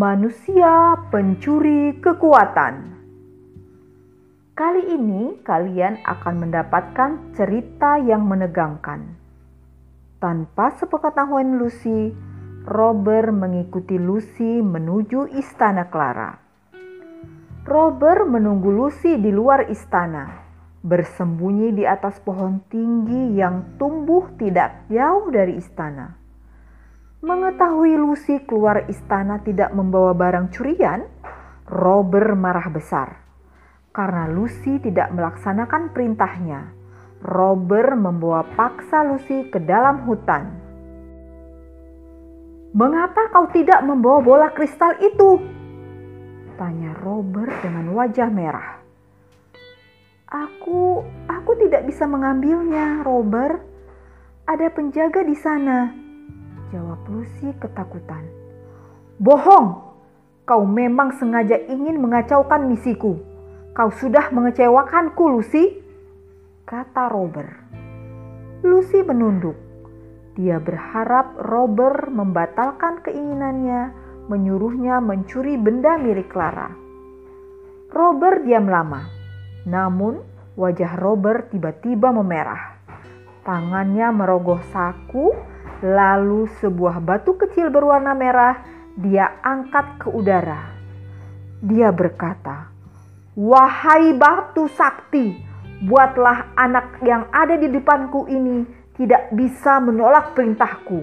Manusia pencuri kekuatan. Kali ini kalian akan mendapatkan cerita yang menegangkan. Tanpa sepengetahuan Lucy, Robert mengikuti Lucy menuju istana Clara. Robert menunggu Lucy di luar istana, bersembunyi di atas pohon tinggi yang tumbuh tidak jauh dari istana. Mengetahui Lucy keluar istana tidak membawa barang curian, Robert marah besar. Karena Lucy tidak melaksanakan perintahnya, Robert membawa paksa Lucy ke dalam hutan. "Mengapa kau tidak membawa bola kristal itu?" tanya Robert dengan wajah merah. "Aku, aku tidak bisa mengambilnya, Robert. Ada penjaga di sana." Jawab Lucy ketakutan. Bohong! Kau memang sengaja ingin mengacaukan misiku. Kau sudah mengecewakanku, Lucy. Kata Robert. Lucy menunduk. Dia berharap Robert membatalkan keinginannya, menyuruhnya mencuri benda milik Clara. Robert diam lama. Namun, wajah Robert tiba-tiba memerah. Tangannya merogoh saku Lalu sebuah batu kecil berwarna merah dia angkat ke udara. Dia berkata, "Wahai batu sakti, buatlah anak yang ada di depanku ini tidak bisa menolak perintahku.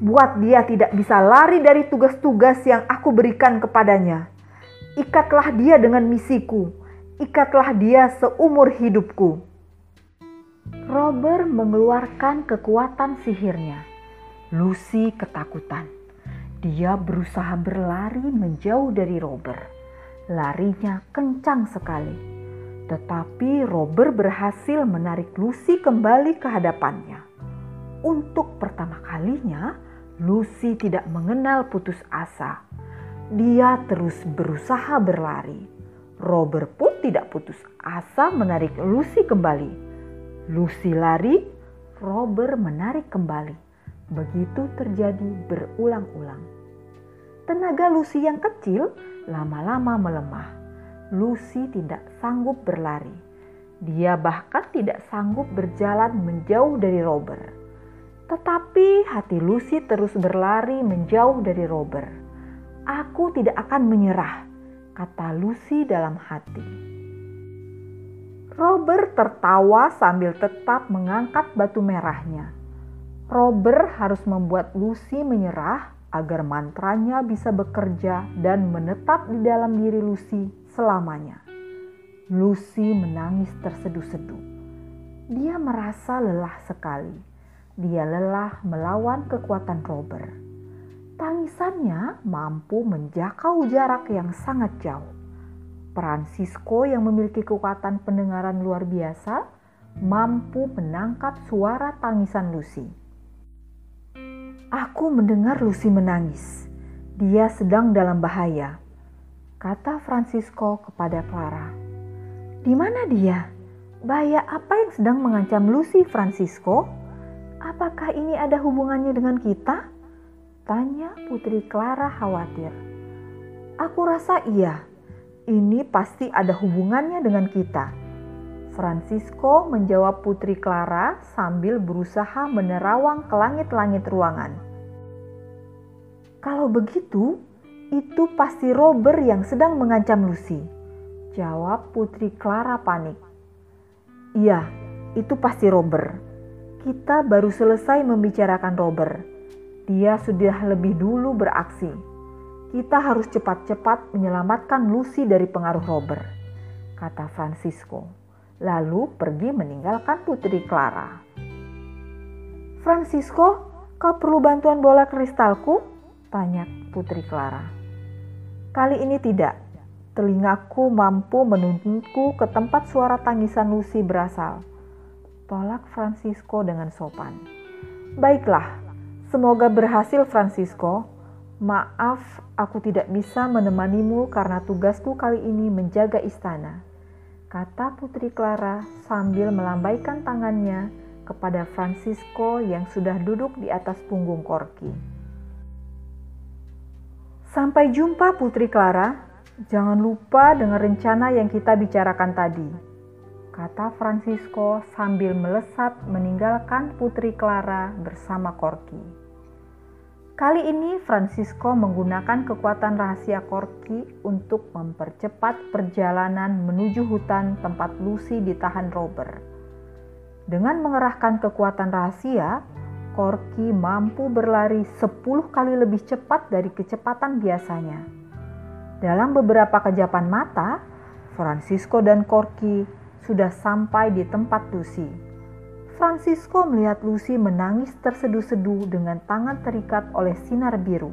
Buat dia tidak bisa lari dari tugas-tugas yang aku berikan kepadanya. Ikatlah dia dengan misiku, ikatlah dia seumur hidupku." Robert mengeluarkan kekuatan sihirnya Lucy ketakutan. Dia berusaha berlari menjauh dari Robert. Larinya kencang sekali. Tetapi Robert berhasil menarik Lucy kembali ke hadapannya. Untuk pertama kalinya, Lucy tidak mengenal putus asa. Dia terus berusaha berlari. Robert pun tidak putus asa menarik Lucy kembali. Lucy lari, Robert menarik kembali Begitu terjadi berulang-ulang. Tenaga Lucy yang kecil lama-lama melemah. Lucy tidak sanggup berlari. Dia bahkan tidak sanggup berjalan menjauh dari Robert. Tetapi hati Lucy terus berlari menjauh dari Robert. Aku tidak akan menyerah, kata Lucy dalam hati. Robert tertawa sambil tetap mengangkat batu merahnya. Robert harus membuat Lucy menyerah agar mantranya bisa bekerja dan menetap di dalam diri Lucy selamanya. Lucy menangis terseduh-seduh. Dia merasa lelah sekali. Dia lelah melawan kekuatan Robert. Tangisannya mampu menjakau jarak yang sangat jauh. Francisco yang memiliki kekuatan pendengaran luar biasa mampu menangkap suara tangisan Lucy. Aku mendengar Lucy menangis. Dia sedang dalam bahaya, kata Francisco kepada Clara. Di mana dia? Bahaya apa yang sedang mengancam Lucy, Francisco? Apakah ini ada hubungannya dengan kita? Tanya Putri Clara khawatir. Aku rasa iya. Ini pasti ada hubungannya dengan kita. Francisco menjawab Putri Clara sambil berusaha menerawang ke langit-langit ruangan. Kalau begitu, itu pasti Robert yang sedang mengancam Lucy. Jawab Putri Clara panik. Iya, itu pasti Robert. Kita baru selesai membicarakan Robert. Dia sudah lebih dulu beraksi. Kita harus cepat-cepat menyelamatkan Lucy dari pengaruh Robert, kata Francisco lalu pergi meninggalkan Putri Clara. Francisco, kau perlu bantuan bola kristalku? Tanya Putri Clara. Kali ini tidak. Telingaku mampu menuntunku ke tempat suara tangisan Lucy berasal. Tolak Francisco dengan sopan. Baiklah, semoga berhasil Francisco. Maaf, aku tidak bisa menemanimu karena tugasku kali ini menjaga istana kata Putri Clara sambil melambaikan tangannya kepada Francisco yang sudah duduk di atas punggung Corky. Sampai jumpa Putri Clara. Jangan lupa dengan rencana yang kita bicarakan tadi. Kata Francisco sambil melesat meninggalkan Putri Clara bersama Corky. Kali ini Francisco menggunakan kekuatan rahasia Corky untuk mempercepat perjalanan menuju hutan tempat Lucy ditahan Robert. Dengan mengerahkan kekuatan rahasia, Corky mampu berlari 10 kali lebih cepat dari kecepatan biasanya. Dalam beberapa kejapan mata, Francisco dan Corky sudah sampai di tempat Lucy. Francisco melihat Lucy menangis terseduh-seduh dengan tangan terikat oleh sinar biru.